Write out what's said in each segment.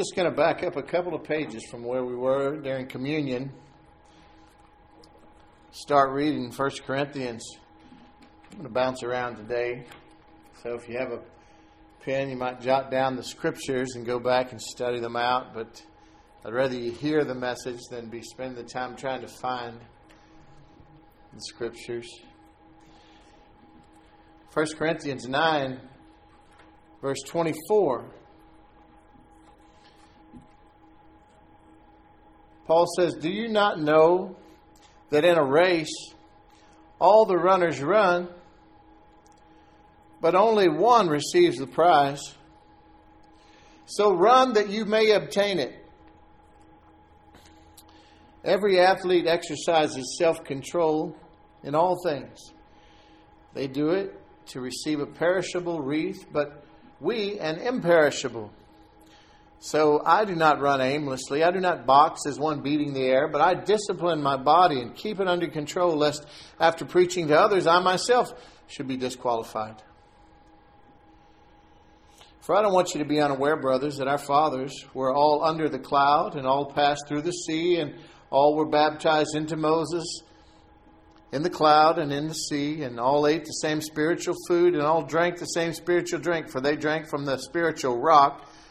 just going to back up a couple of pages from where we were during communion. Start reading 1 Corinthians. I'm going to bounce around today. So if you have a pen, you might jot down the scriptures and go back and study them out. But I'd rather you hear the message than be spend the time trying to find the scriptures. 1 Corinthians 9, verse 24. Paul says, Do you not know that in a race all the runners run, but only one receives the prize? So run that you may obtain it. Every athlete exercises self control in all things. They do it to receive a perishable wreath, but we an imperishable. So I do not run aimlessly. I do not box as one beating the air, but I discipline my body and keep it under control, lest after preaching to others, I myself should be disqualified. For I don't want you to be unaware, brothers, that our fathers were all under the cloud and all passed through the sea and all were baptized into Moses in the cloud and in the sea, and all ate the same spiritual food and all drank the same spiritual drink, for they drank from the spiritual rock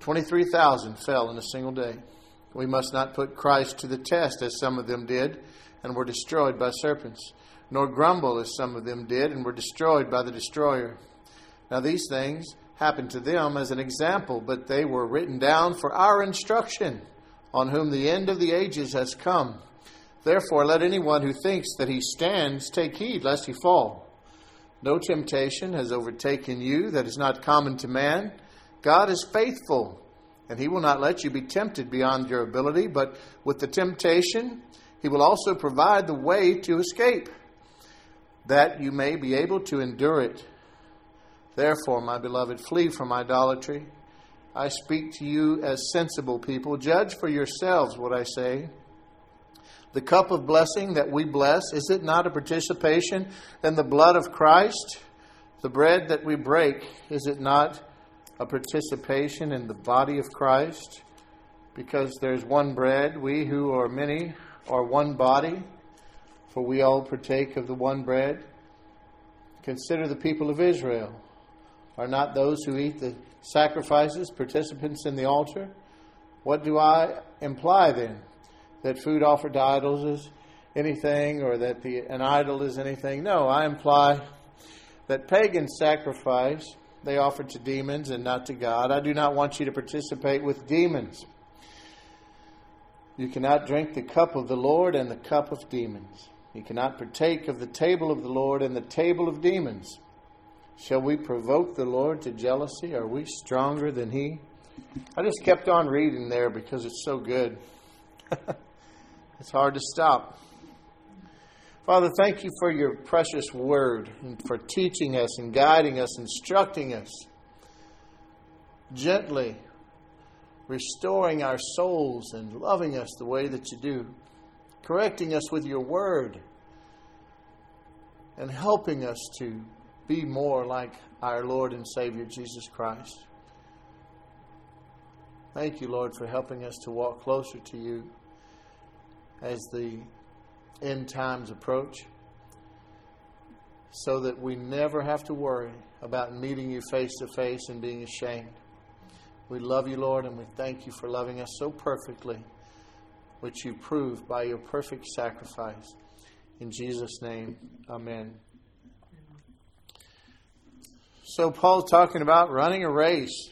23,000 fell in a single day. We must not put Christ to the test, as some of them did, and were destroyed by serpents, nor grumble, as some of them did, and were destroyed by the destroyer. Now, these things happened to them as an example, but they were written down for our instruction, on whom the end of the ages has come. Therefore, let anyone who thinks that he stands take heed lest he fall. No temptation has overtaken you that is not common to man. God is faithful, and He will not let you be tempted beyond your ability, but with the temptation, He will also provide the way to escape, that you may be able to endure it. Therefore, my beloved, flee from idolatry. I speak to you as sensible people. Judge for yourselves what I say. The cup of blessing that we bless, is it not a participation in the blood of Christ? The bread that we break, is it not a participation in the body of Christ because there's one bread. We who are many are one body, for we all partake of the one bread. Consider the people of Israel. Are not those who eat the sacrifices participants in the altar? What do I imply then? That food offered to idols is anything or that the, an idol is anything? No, I imply that pagan sacrifice they offered to demons and not to God. I do not want you to participate with demons. You cannot drink the cup of the Lord and the cup of demons. You cannot partake of the table of the Lord and the table of demons. Shall we provoke the Lord to jealousy? Are we stronger than He? I just kept on reading there because it's so good. it's hard to stop. Father, thank you for your precious word and for teaching us and guiding us, instructing us gently, restoring our souls and loving us the way that you do, correcting us with your word, and helping us to be more like our Lord and Savior Jesus Christ. Thank you, Lord, for helping us to walk closer to you as the end times approach so that we never have to worry about meeting you face to face and being ashamed. We love you, Lord, and we thank you for loving us so perfectly, which you proved by your perfect sacrifice. In Jesus' name, amen. So, Paul's talking about running a race,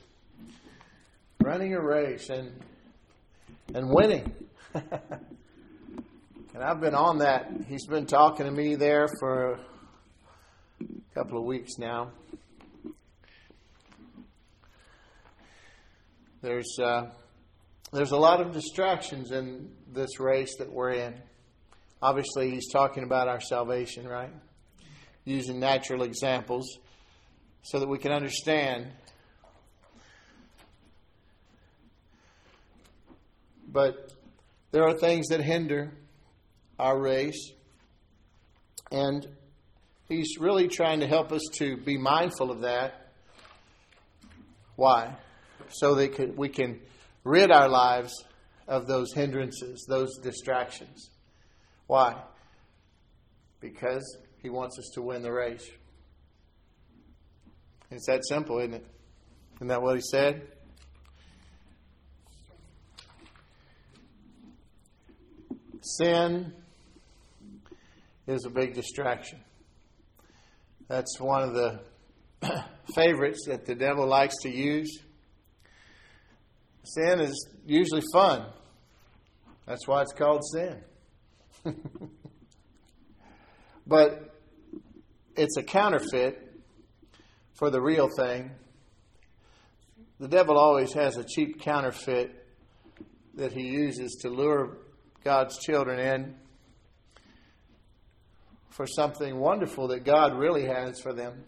running a race and, and winning. And I've been on that. He's been talking to me there for a couple of weeks now. There's uh, there's a lot of distractions in this race that we're in. Obviously, he's talking about our salvation, right? Using natural examples so that we can understand. But there are things that hinder our race. And he's really trying to help us to be mindful of that. Why? So that we can rid our lives of those hindrances, those distractions. Why? Because he wants us to win the race. It's that simple, isn't it? Isn't that what he said? Sin is a big distraction. That's one of the favorites that the devil likes to use. Sin is usually fun. That's why it's called sin. but it's a counterfeit for the real thing. The devil always has a cheap counterfeit that he uses to lure God's children in for something wonderful that God really has for them.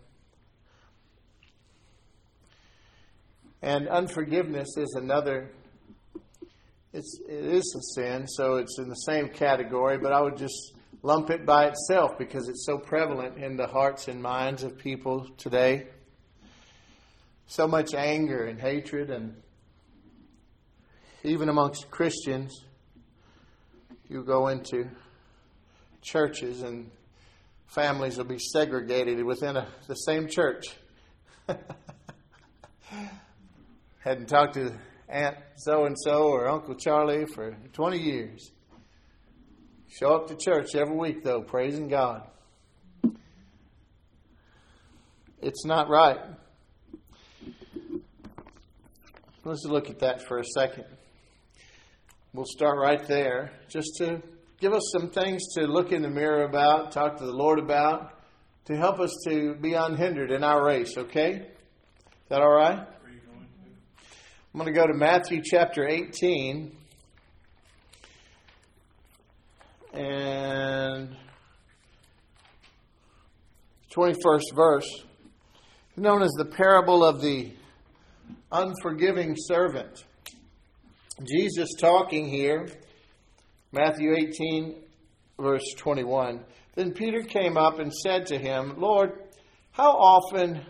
And unforgiveness is another it's it is a sin, so it's in the same category, but I would just lump it by itself because it's so prevalent in the hearts and minds of people today. So much anger and hatred and even amongst Christians you go into churches and families will be segregated within a, the same church. Hadn't talked to Aunt so and so or Uncle Charlie for 20 years. Show up to church every week, though, praising God. It's not right. Let's look at that for a second. We'll start right there just to give us some things to look in the mirror about, talk to the Lord about, to help us to be unhindered in our race, okay? Is that all right? I'm going to go to Matthew chapter 18 and 21st verse, known as the parable of the unforgiving servant. Jesus talking here, Matthew 18, verse 21. Then Peter came up and said to him, Lord, how often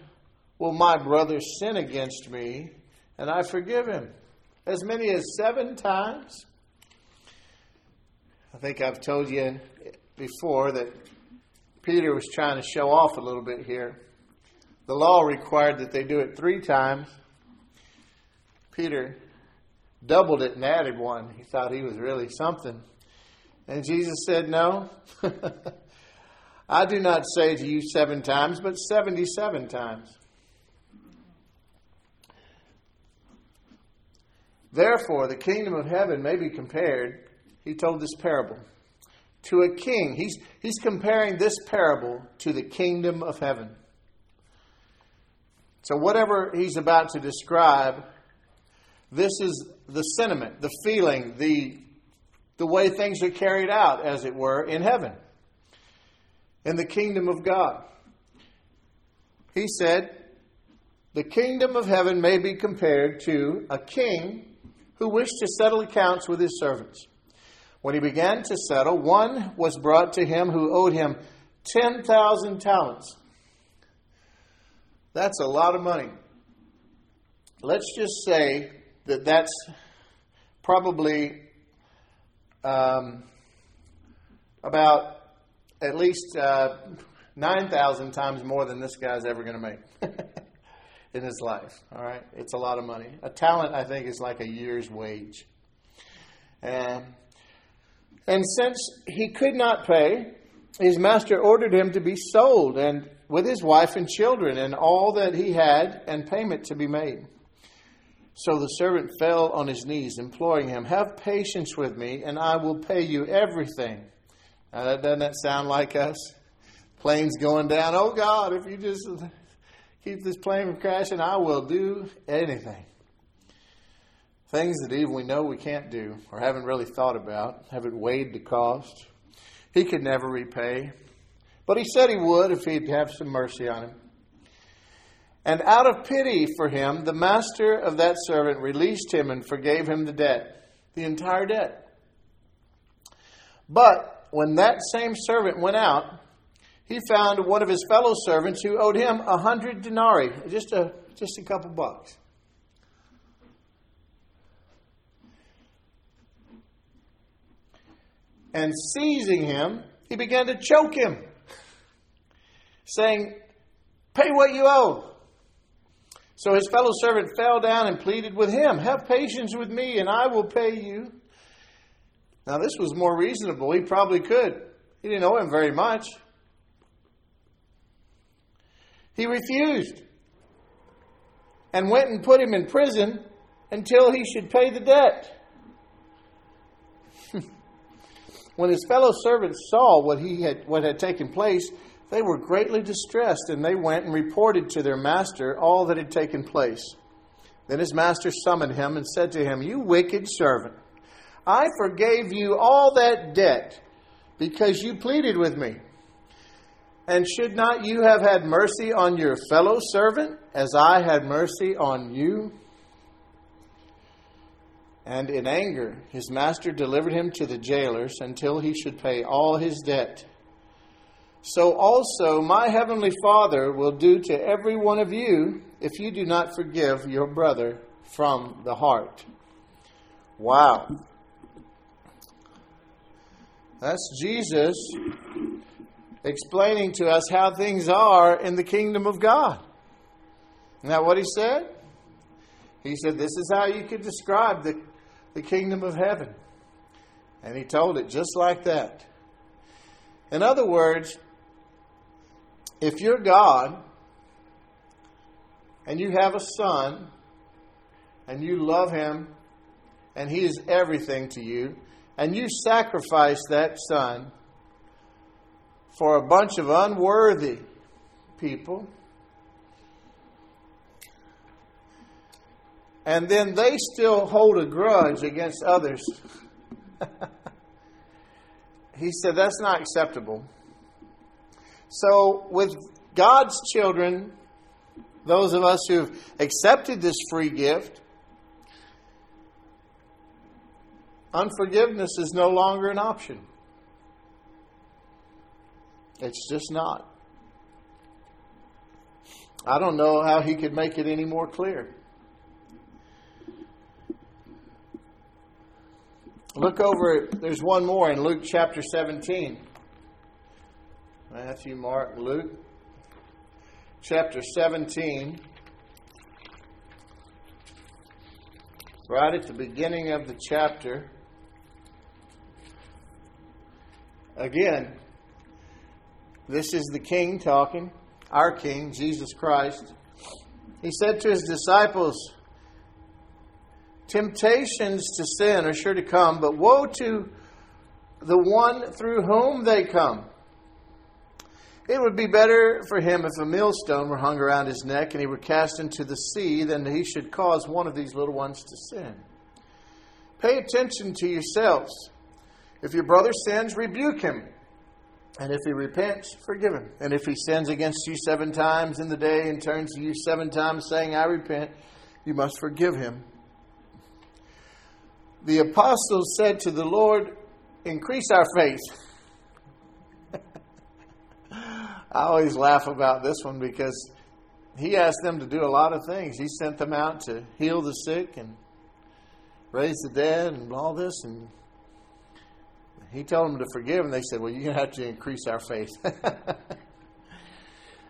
will my brother sin against me and I forgive him? As many as seven times? I think I've told you before that Peter was trying to show off a little bit here. The law required that they do it three times. Peter doubled it and added one. He thought he was really something. And Jesus said, No. I do not say to you seven times, but 77 times. Therefore, the kingdom of heaven may be compared, he told this parable, to a king. He's, he's comparing this parable to the kingdom of heaven. So, whatever he's about to describe, this is the sentiment, the feeling, the, the way things are carried out, as it were, in heaven, in the kingdom of God. He said, The kingdom of heaven may be compared to a king who wished to settle accounts with his servants. When he began to settle, one was brought to him who owed him 10,000 talents. That's a lot of money. Let's just say that that's probably um, about at least uh, 9,000 times more than this guy's ever going to make in his life. All right? It's a lot of money. A talent, I think, is like a year's wage. And, and since he could not pay, his master ordered him to be sold and with his wife and children and all that he had and payment to be made. So the servant fell on his knees, imploring him, Have patience with me, and I will pay you everything. Now, that doesn't that sound like us? Planes going down. Oh God, if you just keep this plane from crashing, I will do anything. things that even we know we can't do or haven't really thought about, haven't weighed the cost. He could never repay. But he said he would if he'd have some mercy on him. And out of pity for him, the master of that servant released him and forgave him the debt, the entire debt. But when that same servant went out, he found one of his fellow servants who owed him a hundred denarii, just a, just a couple bucks. And seizing him, he began to choke him, saying, Pay what you owe. So his fellow servant fell down and pleaded with him, Have patience with me, and I will pay you. Now, this was more reasonable. He probably could. He didn't owe him very much. He refused and went and put him in prison until he should pay the debt. when his fellow servants saw what, he had, what had taken place, they were greatly distressed, and they went and reported to their master all that had taken place. Then his master summoned him and said to him, You wicked servant, I forgave you all that debt because you pleaded with me. And should not you have had mercy on your fellow servant as I had mercy on you? And in anger, his master delivered him to the jailers until he should pay all his debt. So also my heavenly Father will do to every one of you if you do not forgive your brother from the heart. Wow. That's Jesus explaining to us how things are in the kingdom of God. Isn't that what he said? He said, This is how you could describe the, the kingdom of heaven. And he told it just like that. In other words, if you're God and you have a son and you love him and he is everything to you, and you sacrifice that son for a bunch of unworthy people, and then they still hold a grudge against others. he said that's not acceptable. So, with God's children, those of us who've accepted this free gift, unforgiveness is no longer an option. It's just not. I don't know how he could make it any more clear. Look over, there's one more in Luke chapter 17. Matthew, Mark, Luke chapter 17. Right at the beginning of the chapter. Again, this is the King talking, our King, Jesus Christ. He said to his disciples, Temptations to sin are sure to come, but woe to the one through whom they come. It would be better for him if a millstone were hung around his neck and he were cast into the sea than that he should cause one of these little ones to sin. Pay attention to yourselves. If your brother sins, rebuke him. And if he repents, forgive him. And if he sins against you seven times in the day and turns to you seven times saying, I repent, you must forgive him. The apostles said to the Lord, Increase our faith. I always laugh about this one because he asked them to do a lot of things. He sent them out to heal the sick and raise the dead and all this. And he told them to forgive, and they said, Well, you're going to have to increase our faith.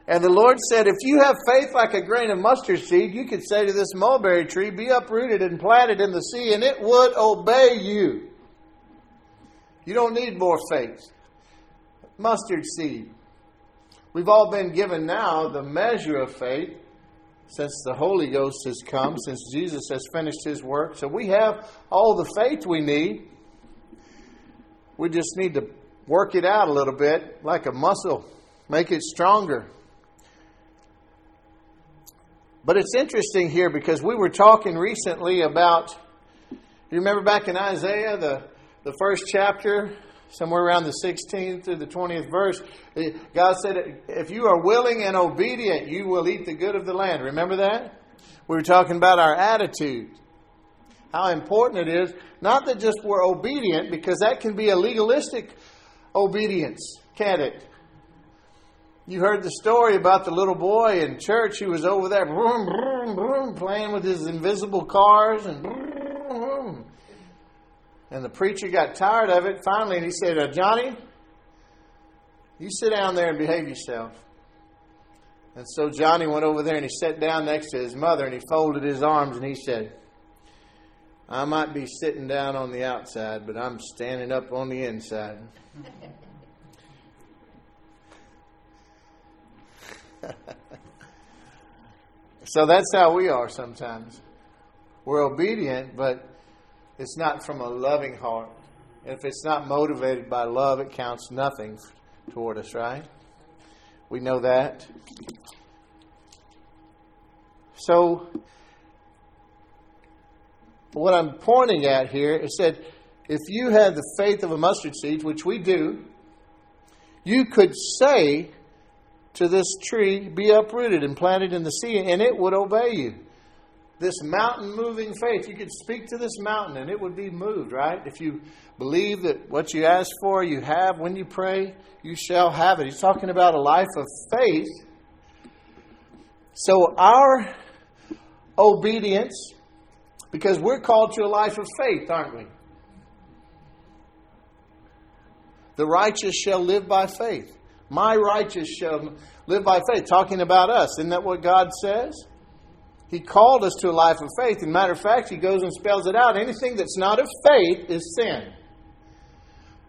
and the Lord said, If you have faith like a grain of mustard seed, you could say to this mulberry tree, Be uprooted and planted in the sea, and it would obey you. You don't need more faith. Mustard seed. We've all been given now the measure of faith since the Holy Ghost has come, since Jesus has finished his work. So we have all the faith we need. We just need to work it out a little bit like a muscle, make it stronger. But it's interesting here because we were talking recently about You remember back in Isaiah, the, the first chapter, somewhere around the 16th through the 20th verse, eh, God said, If you are willing and obedient, you will eat the good of the land. Remember that? We were talking about our attitude. How important it is, not that just we're obedient, because that can be a legalistic obedience, can't it? You heard the story about the little boy in church who was over there vroom, vroom, vroom, playing with his invisible cars and and the preacher got tired of it finally and he said, uh, Johnny, you sit down there and behave yourself. And so Johnny went over there and he sat down next to his mother and he folded his arms and he said, I might be sitting down on the outside, but I'm standing up on the inside. so that's how we are sometimes. We're obedient, but it's not from a loving heart. And if it's not motivated by love, it counts nothing toward us, right? We know that. So, what I'm pointing at here is that if you had the faith of a mustard seed, which we do, you could say to this tree, Be uprooted and planted in the sea, and it would obey you this mountain moving faith. You could speak to this mountain and it would be moved, right? If you believe that what you ask for, you have. When you pray, you shall have it. He's talking about a life of faith. So, our obedience, because we're called to a life of faith, aren't we? The righteous shall live by faith. My righteous shall live by faith. Talking about us. Isn't that what God says? He called us to a life of faith. And matter of fact, he goes and spells it out. Anything that's not of faith is sin.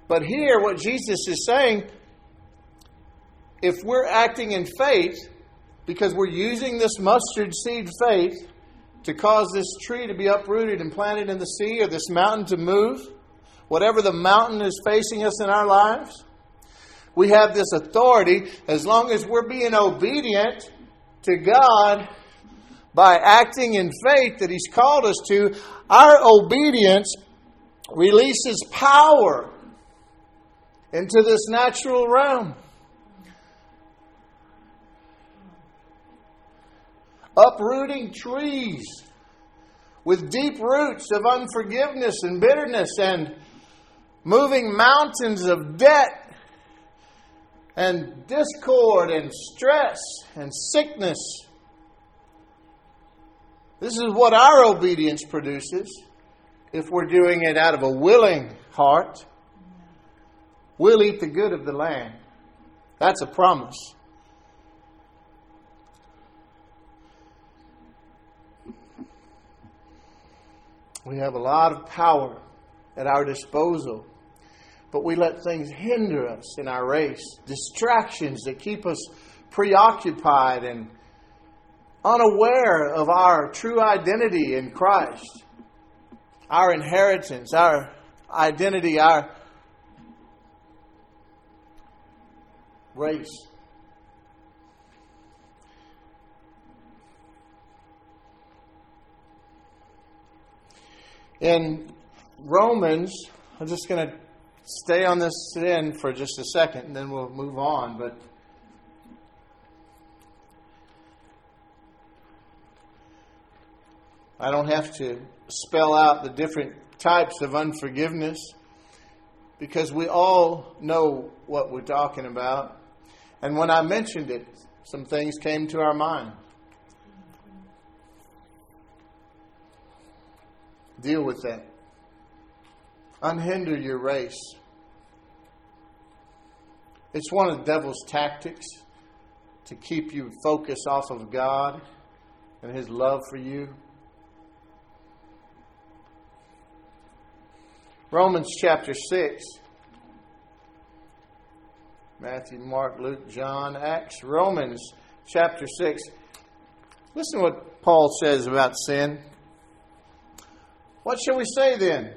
But here, what Jesus is saying, if we're acting in faith, because we're using this mustard seed faith to cause this tree to be uprooted and planted in the sea or this mountain to move, whatever the mountain is facing us in our lives, we have this authority as long as we're being obedient to God by acting in faith that He's called us to, our obedience releases power into this natural realm. Uprooting trees with deep roots of unforgiveness and bitterness and moving mountains of debt and discord and stress and sickness this is what our obedience produces if we're doing it out of a willing heart. We'll eat the good of the land. That's a promise. We have a lot of power at our disposal, but we let things hinder us in our race, distractions that keep us preoccupied and unaware of our true identity in Christ, our inheritance, our identity, our race. In Romans, I'm just going to stay on this sin for just a second and then we'll move on. But I don't have to spell out the different types of unforgiveness because we all know what we're talking about. And when I mentioned it, some things came to our mind. Deal with that. Unhinder your race. It's one of the devil's tactics to keep you focused off of God and his love for you. Romans chapter 6. Matthew, Mark, Luke, John, Acts, Romans chapter 6. Listen to what Paul says about sin. What shall we say then?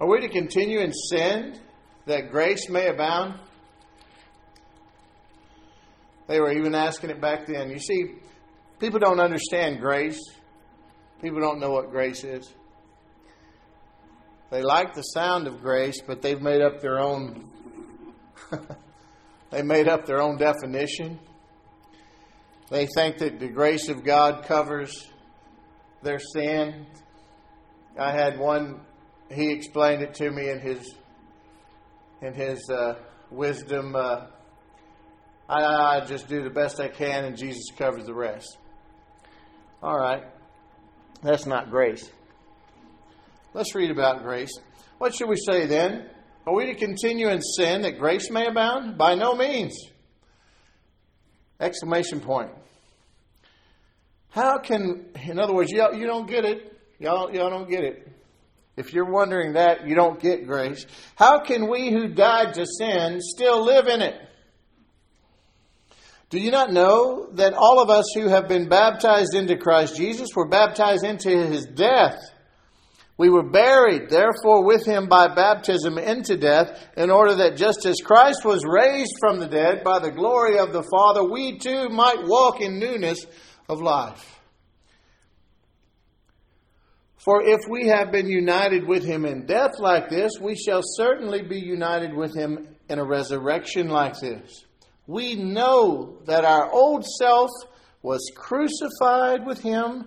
Are we to continue in sin that grace may abound? They were even asking it back then. You see, people don't understand grace. People don't know what grace is. They like the sound of grace, but they've made up their own they made up their own definition. They think that the grace of God covers their sin. I had one he explained it to me in his in his uh, wisdom uh, I, I just do the best I can and Jesus covers the rest. All right. That's not grace. Let's read about grace. What should we say then? Are we to continue in sin that grace may abound? By no means. Exclamation point. How can, in other words, y'all, you don't get it. Y'all, y'all don't get it. If you're wondering that, you don't get grace. How can we who died to sin still live in it? Do you not know that all of us who have been baptized into Christ Jesus were baptized into his death? We were buried, therefore, with him by baptism into death, in order that just as Christ was raised from the dead by the glory of the Father, we too might walk in newness of life. For if we have been united with him in death like this, we shall certainly be united with him in a resurrection like this we know that our old self was crucified with him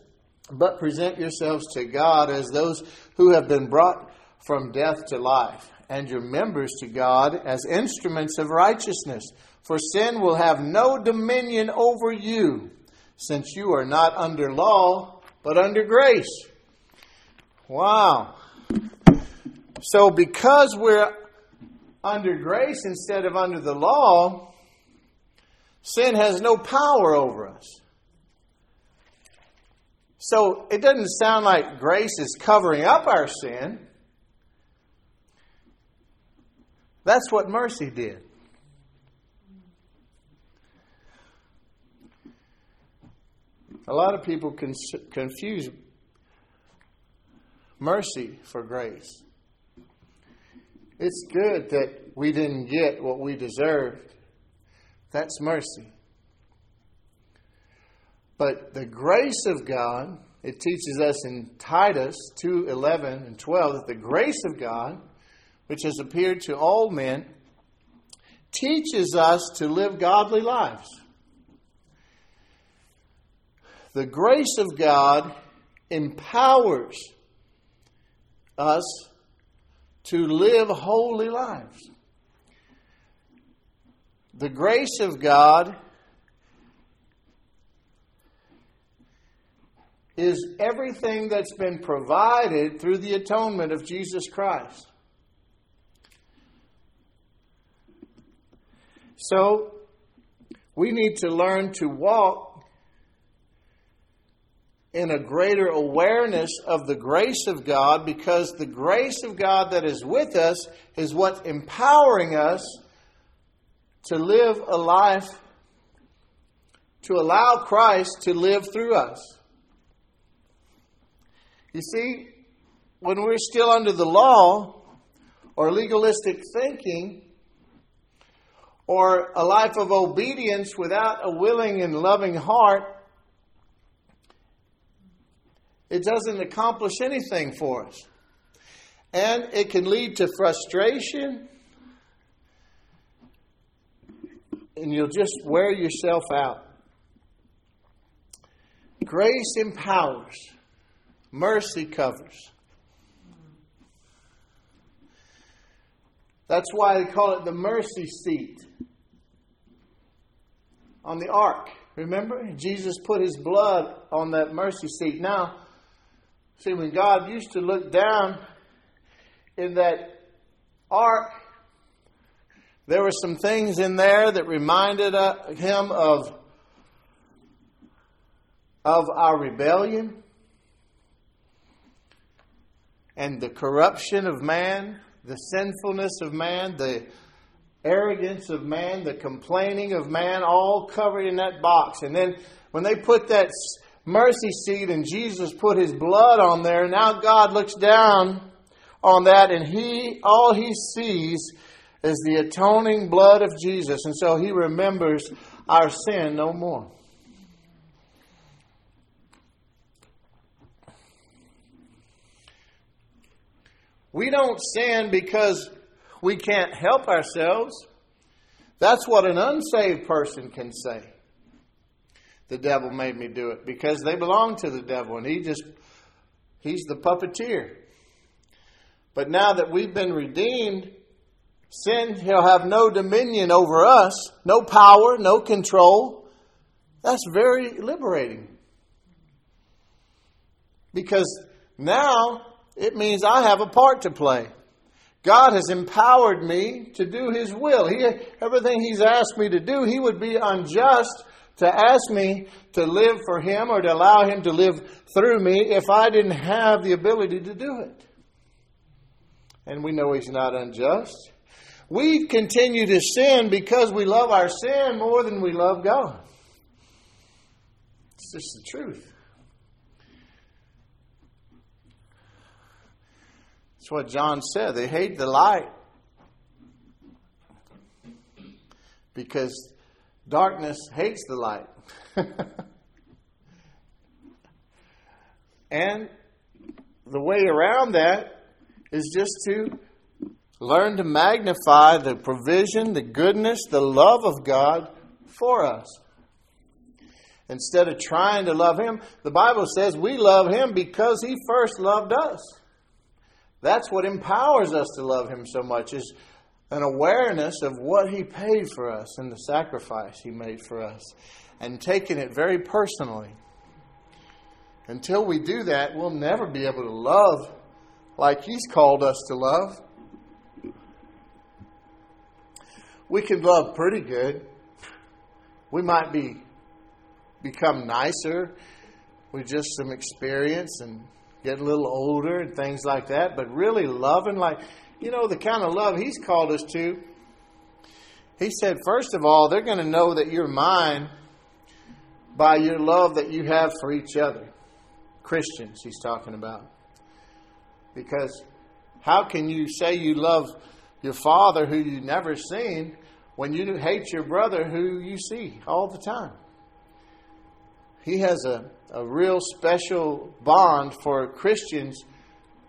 but present yourselves to God as those who have been brought from death to life, and your members to God as instruments of righteousness. For sin will have no dominion over you, since you are not under law, but under grace. Wow. So, because we're under grace instead of under the law, Sin has no power over us. So it doesn't sound like grace is covering up our sin. That's what mercy did. A lot of people confuse mercy for grace. It's good that we didn't get what we deserved. That's mercy. But the grace of God, it teaches us in Titus 2 11 and 12 that the grace of God, which has appeared to all men, teaches us to live godly lives. The grace of God empowers us to live holy lives the grace of God is everything that's been provided through the atonement of Jesus Christ. So, we need to learn to walk in a greater awareness of the grace of God because the grace of God that is with us is what's empowering us to live a life, to allow Christ to live through us. You see, when we're still under the law or legalistic thinking, or a life of obedience without a willing and loving heart, it doesn't accomplish anything for us. And it can lead to frustration and you'll just wear yourself out. Grace empowers, mercy covers. That's why they call it the mercy seat on the ark. Remember? Jesus put his blood on that mercy seat. Now, see, when God used to look down in that ark, there were some things in there that reminded uh, him of, of our rebellion and the corruption of man, the sinfulness of man, the arrogance of man, the complaining of man, all covered in that box. And then when they put that mercy seat and Jesus put his blood on there, now God looks down on that and he all he sees is the atoning blood of Jesus. And so he remembers our sin no more. We don't sin because we can't help ourselves. That's what an unsaved person can say. The devil made me do it because they belong to the devil and he just, he's the puppeteer. But now that we've been redeemed, sin, he'll have no dominion over us, no power, no control. That's very liberating. Because now it means I have a part to play. God has empowered me to do His will. He, everything He's asked me to do, He would be unjust to ask me to live for Him or to allow Him to live through me if I didn't have the ability to do it. And we know He's not unjust. We continue to sin because we love our sin more than we love God. It's just the truth. That's what John said. They hate the light because darkness hates the light. and the way around that is just to learn to magnify the provision, the goodness, the love of God for us. Instead of trying to love Him, the Bible says we love Him because He first loved us. That's what empowers us to love Him so much is an awareness of what He paid for us and the sacrifice He made for us, and taking it very personally. Until we do that, we'll never be able to love like He's called us to love. We can love pretty good. We might be become nicer with just some experience and get a little older and things like that, but really loving like, you know, the kind of love He's called us to. He said, first of all, they're going to know that you're mine by your love that you have for each other. Christians, He's talking about. Because how can you say you love your father who you've never seen when you hate your brother who you see all the time? He has a a real special bond for Christians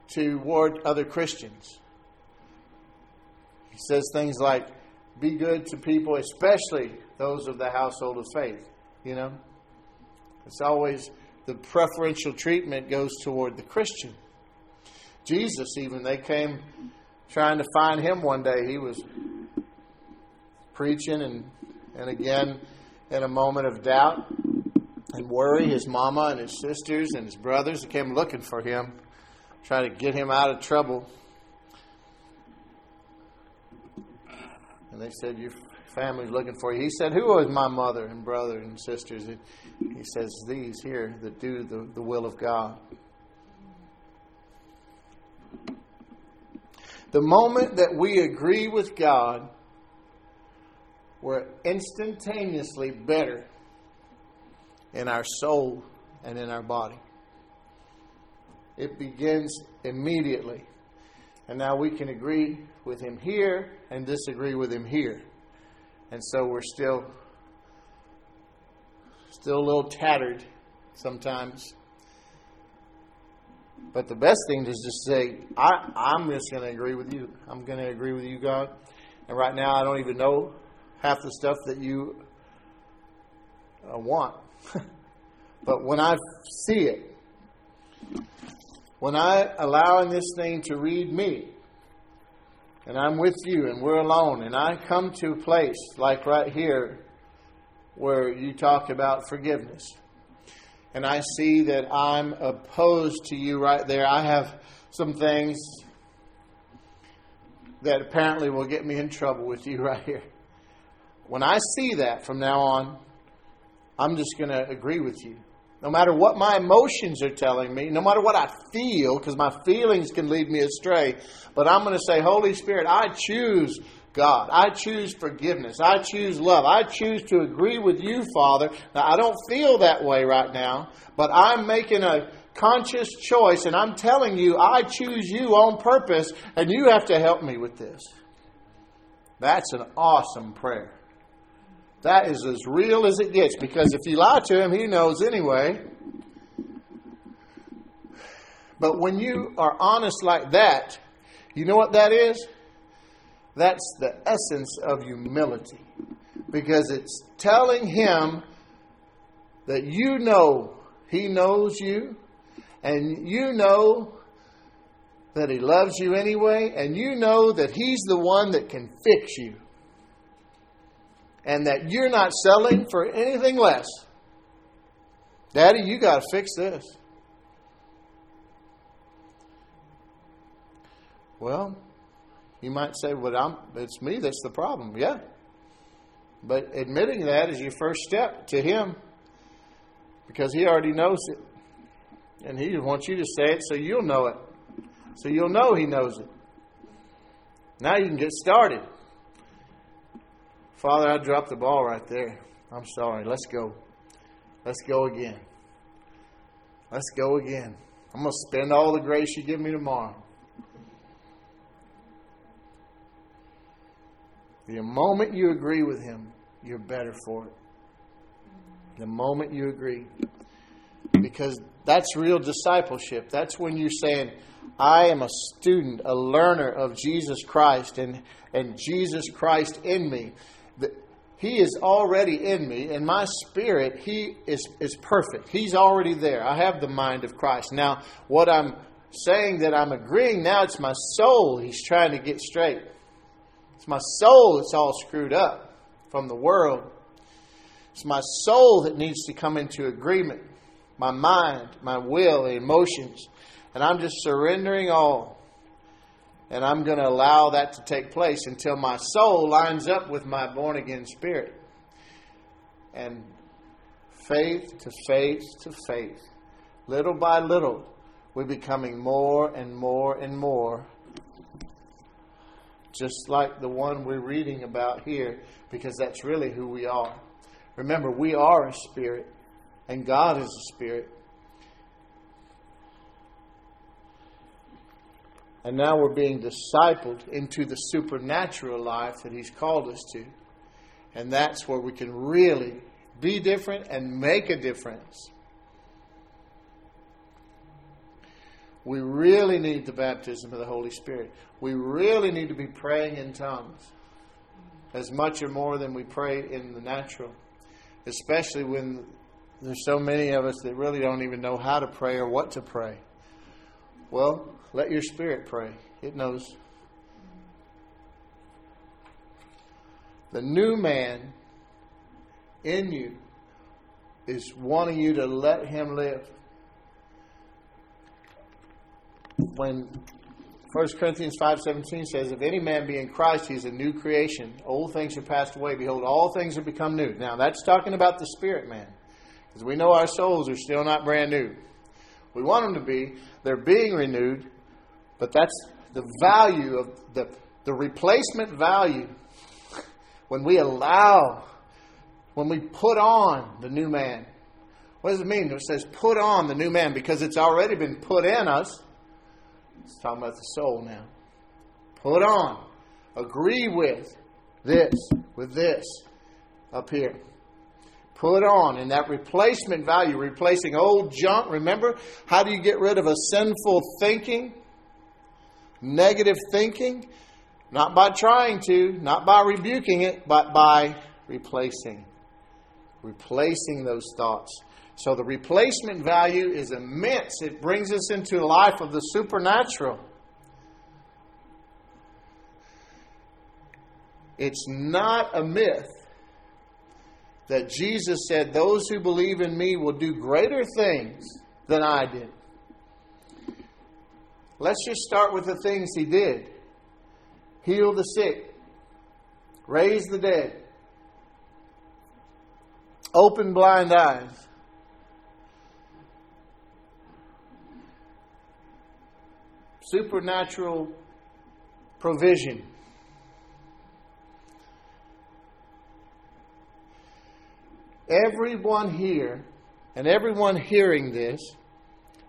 toward other Christians. He says things like, be good to people, especially those of the household of faith. You know? It's always the preferential treatment goes toward the Christian. Jesus, even, they came trying to find him one day. He was preaching, and, and again, in a moment of doubt, and worry. His mama and his sisters and his brothers that came looking for him, trying to get him out of trouble. And they said, Your family's looking for you. He said, Who was my mother and brother and sisters? And He says, These here that do the, the will of God. The moment that we agree with God, we're instantaneously better in our soul and in our body. It begins immediately. And now we can agree with him here and disagree with him here. And so we're still still a little tattered sometimes. But the best thing is just say, I, I'm just going to agree with you. I'm going to agree with you, God. And right now, I don't even know half the stuff that you uh, want. But when I see it, when I allowing this thing to read me, and I'm with you and we're alone, and I come to a place like right here where you talk about forgiveness, and I see that I'm opposed to you right there, I have some things that apparently will get me in trouble with you right here. When I see that from now on, I'm just going to agree with you. No matter what my emotions are telling me, no matter what I feel, because my feelings can lead me astray, but I'm going to say, Holy Spirit, I choose God. I choose forgiveness. I choose love. I choose to agree with you, Father. Now, I don't feel that way right now, but I'm making a conscious choice, and I'm telling you, I choose you on purpose, and you have to help me with this. That's an awesome prayer. That is as real as it gets because if you lie to him, he knows anyway. But when you are honest like that, you know what that is? That's the essence of humility. Because it's telling him that you know he knows you, and you know that he loves you anyway, and you know that he's the one that can fix you and that you're not selling for anything less. Daddy, you got to fix this. Well, you might say, "Well, I'm, it's me that's the problem." Yeah, but admitting that is your first step to Him, because He already knows it, and He wants you to say it so you'll know it, so you'll know He knows it. Now you can get started. Father, I dropped the ball right there. I'm sorry. Let's go. Let's go again. Let's go again. I'm going to spend all the grace you give me tomorrow. The moment you agree with Him, you're better for it. The moment you agree. Because that's real discipleship. That's when you're saying, I am a student, a learner of Jesus Christ and, and Jesus Christ in me. He is already in me, and my spirit, He is, is perfect. He's already there. I have the mind of Christ. Now, what I'm saying that I'm agreeing now, it's my soul He's trying to get straight. It's my soul that's all screwed up from the world. It's my soul that needs to come into agreement. My mind, my will, emotions. And I'm just surrendering all and I'm going to allow that to take place until my soul lines up with my born again spirit. And faith to faith to faith, little by little, we're becoming more and more and more just like the one we're reading about here, because that's really who we are. Remember, we are a spirit, and God is a spirit. And now we're being discipled into the supernatural life that He's called us to. And that's where we can really be different and make a difference. We really need the baptism of the Holy Spirit. We really need to be praying in tongues as much or more than we pray in the natural, especially when there's so many of us that really don't even know how to pray or what to pray. Well, let your spirit pray. It knows. The new man in you is wanting you to let him live. When 1 Corinthians 5:17 says, "If any man be in Christ, he is a new creation. Old things are passed away; behold, all things have become new." Now, that's talking about the spirit man. Because we know our souls are still not brand new. We want them to be. They're being renewed, but that's the value of the, the replacement value when we allow, when we put on the new man. What does it mean? It says put on the new man because it's already been put in us. It's talking about the soul now. Put on. Agree with this, with this up here. Put on. And that replacement value, replacing old junk. Remember, how do you get rid of a sinful thinking? Negative thinking, not by trying to, not by rebuking it, but by replacing. Replacing those thoughts. So the replacement value is immense. It brings us into a life of the supernatural. it's not a myth that Jesus said, Those who believe in me will do greater things than I did. Let's just start with the things he did heal the sick, raise the dead, open blind eyes. Supernatural provision. Everyone here and everyone hearing this,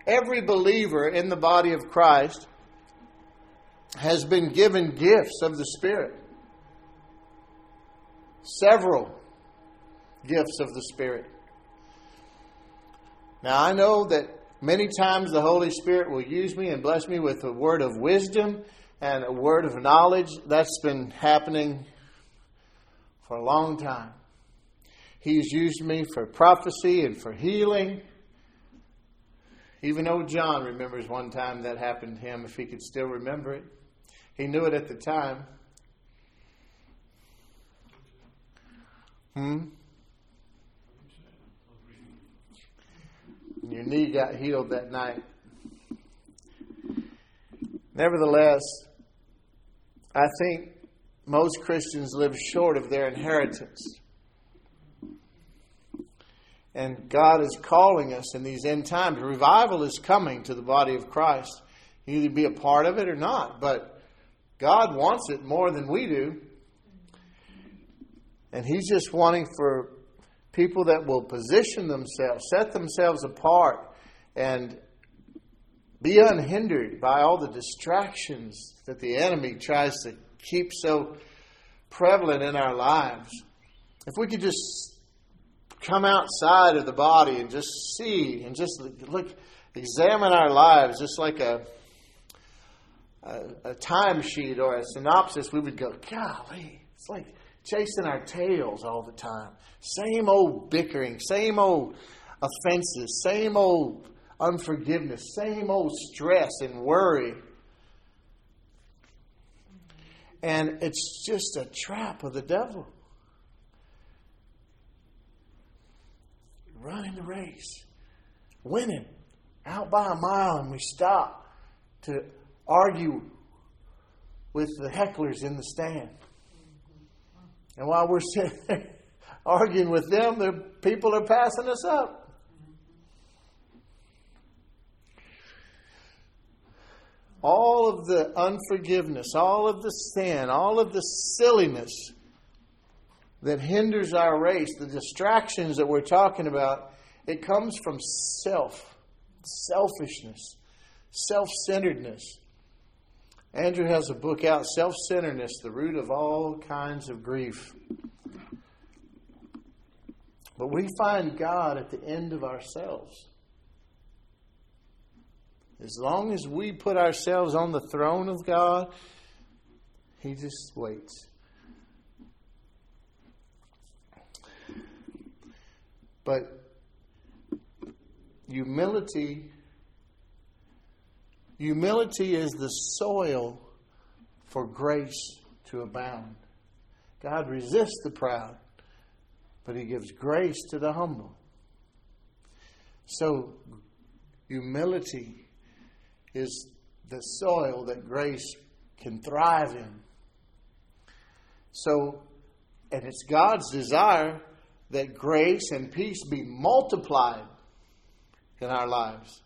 every believer in the body of Christ has been given gifts of the Spirit. Several gifts of the Spirit. Now, I know that many times the Holy Spirit will use me and bless me with a word of wisdom and a word of knowledge. That's been happening for a long time. He's used me for prophecy and for healing. Even old John remembers one time that happened to him, if he could still remember it. He knew it at the time. Hmm? Your knee got healed that night. Nevertheless, I think most Christians live short of their inheritance. And God is calling us in these end times. Revival is coming to the body of Christ. You either be a part of it or not, but God wants it more than we do. And He's just wanting for people that will position themselves, set themselves apart, and be unhindered by all the distractions that the enemy tries to keep so prevalent in our lives. If we could just come outside of the body and just see and just look, examine our lives just like a, a, a timesheet or a synopsis, we would go, golly, it's like chasing our tails all the time. Same old bickering, same old offenses, same old unforgiveness, same old stress and worry. And it's just a trap of the devil. Running the race, winning out by a mile, and we stop to argue with the hecklers in the stand. And while we're sitting there arguing with them, the people are passing us up. All of the unforgiveness, all of the sin, all of the silliness that hinders our race, the distractions that we're talking about, it comes from self, selfishness, self centeredness. Andrew has a book out, Self Centeredness, the root of all kinds of grief. But we find God at the end of ourselves. As long as we put ourselves on the throne of God, He just waits. But humility humility is the soil for grace to abound. God resists the proud, but he gives grace to the humble. So humility is the soil that grace can thrive in. So and it's God's desire that grace and peace be multiplied in our lives,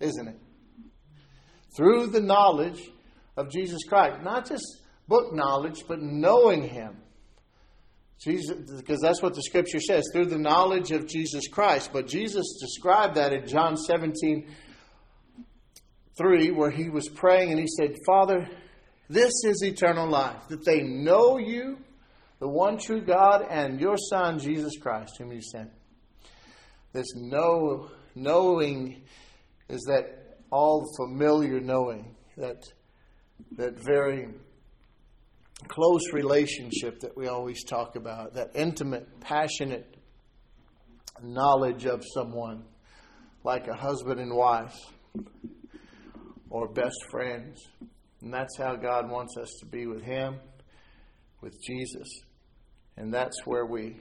isn't it? Through the knowledge of Jesus Christ. Not just book knowledge, but knowing Him. Jesus, because that's what the scripture says, through the knowledge of Jesus Christ. But Jesus described that in John 17, 3, where he was praying and he said, Father, this is eternal life, that they know you, the one true God, and your Son, Jesus Christ, whom you sent. This know, knowing is that all familiar knowing, that, that very close relationship that we always talk about, that intimate, passionate knowledge of someone, like a husband and wife or best friends. And that's how God wants us to be with Him with Jesus. And that's where we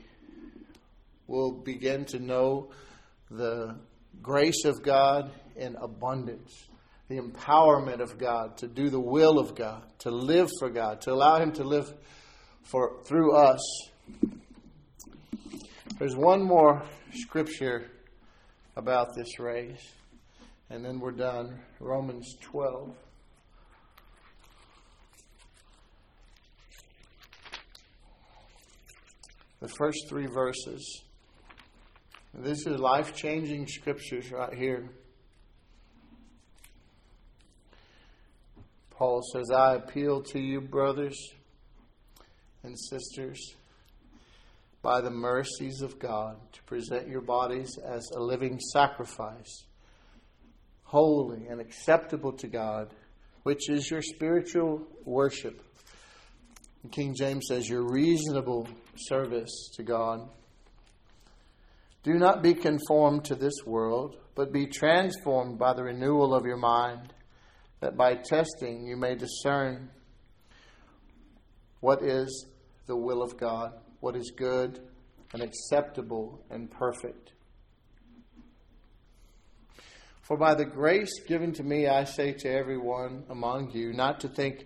will begin to know the grace of God in abundance, the empowerment of God to do the will of God, to live for God, to allow Him to live for through us. There's one more scripture about this race, and then we're done. Romans 12. The first three verses. This is life changing scriptures right here. Paul says, I appeal to you, brothers and sisters, by the mercies of God, to present your bodies as a living sacrifice, holy and acceptable to God, which is your spiritual worship. King James says, your reasonable service to God. Do not be conformed to this world, but be transformed by the renewal of your mind, that by testing you may discern what is the will of God, what is good and acceptable and perfect. For by the grace given to me, I say to everyone among you, not to think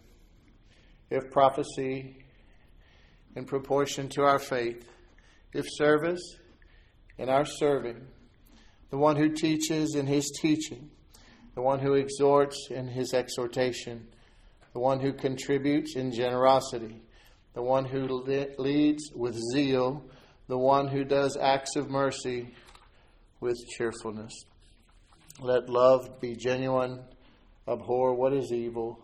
If prophecy, in proportion to our faith, if service, in our serving, the one who teaches in his teaching, the one who exhorts in his exhortation, the one who contributes in generosity, the one who leads with zeal, the one who does acts of mercy with cheerfulness. Let love be genuine, abhor what is evil,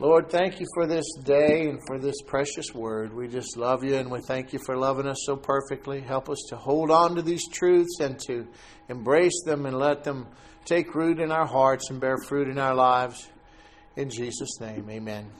Lord, thank you for this day and for this precious word. We just love you and we thank you for loving us so perfectly. Help us to hold on to these truths and to embrace them and let them take root in our hearts and bear fruit in our lives. In Jesus' name, amen.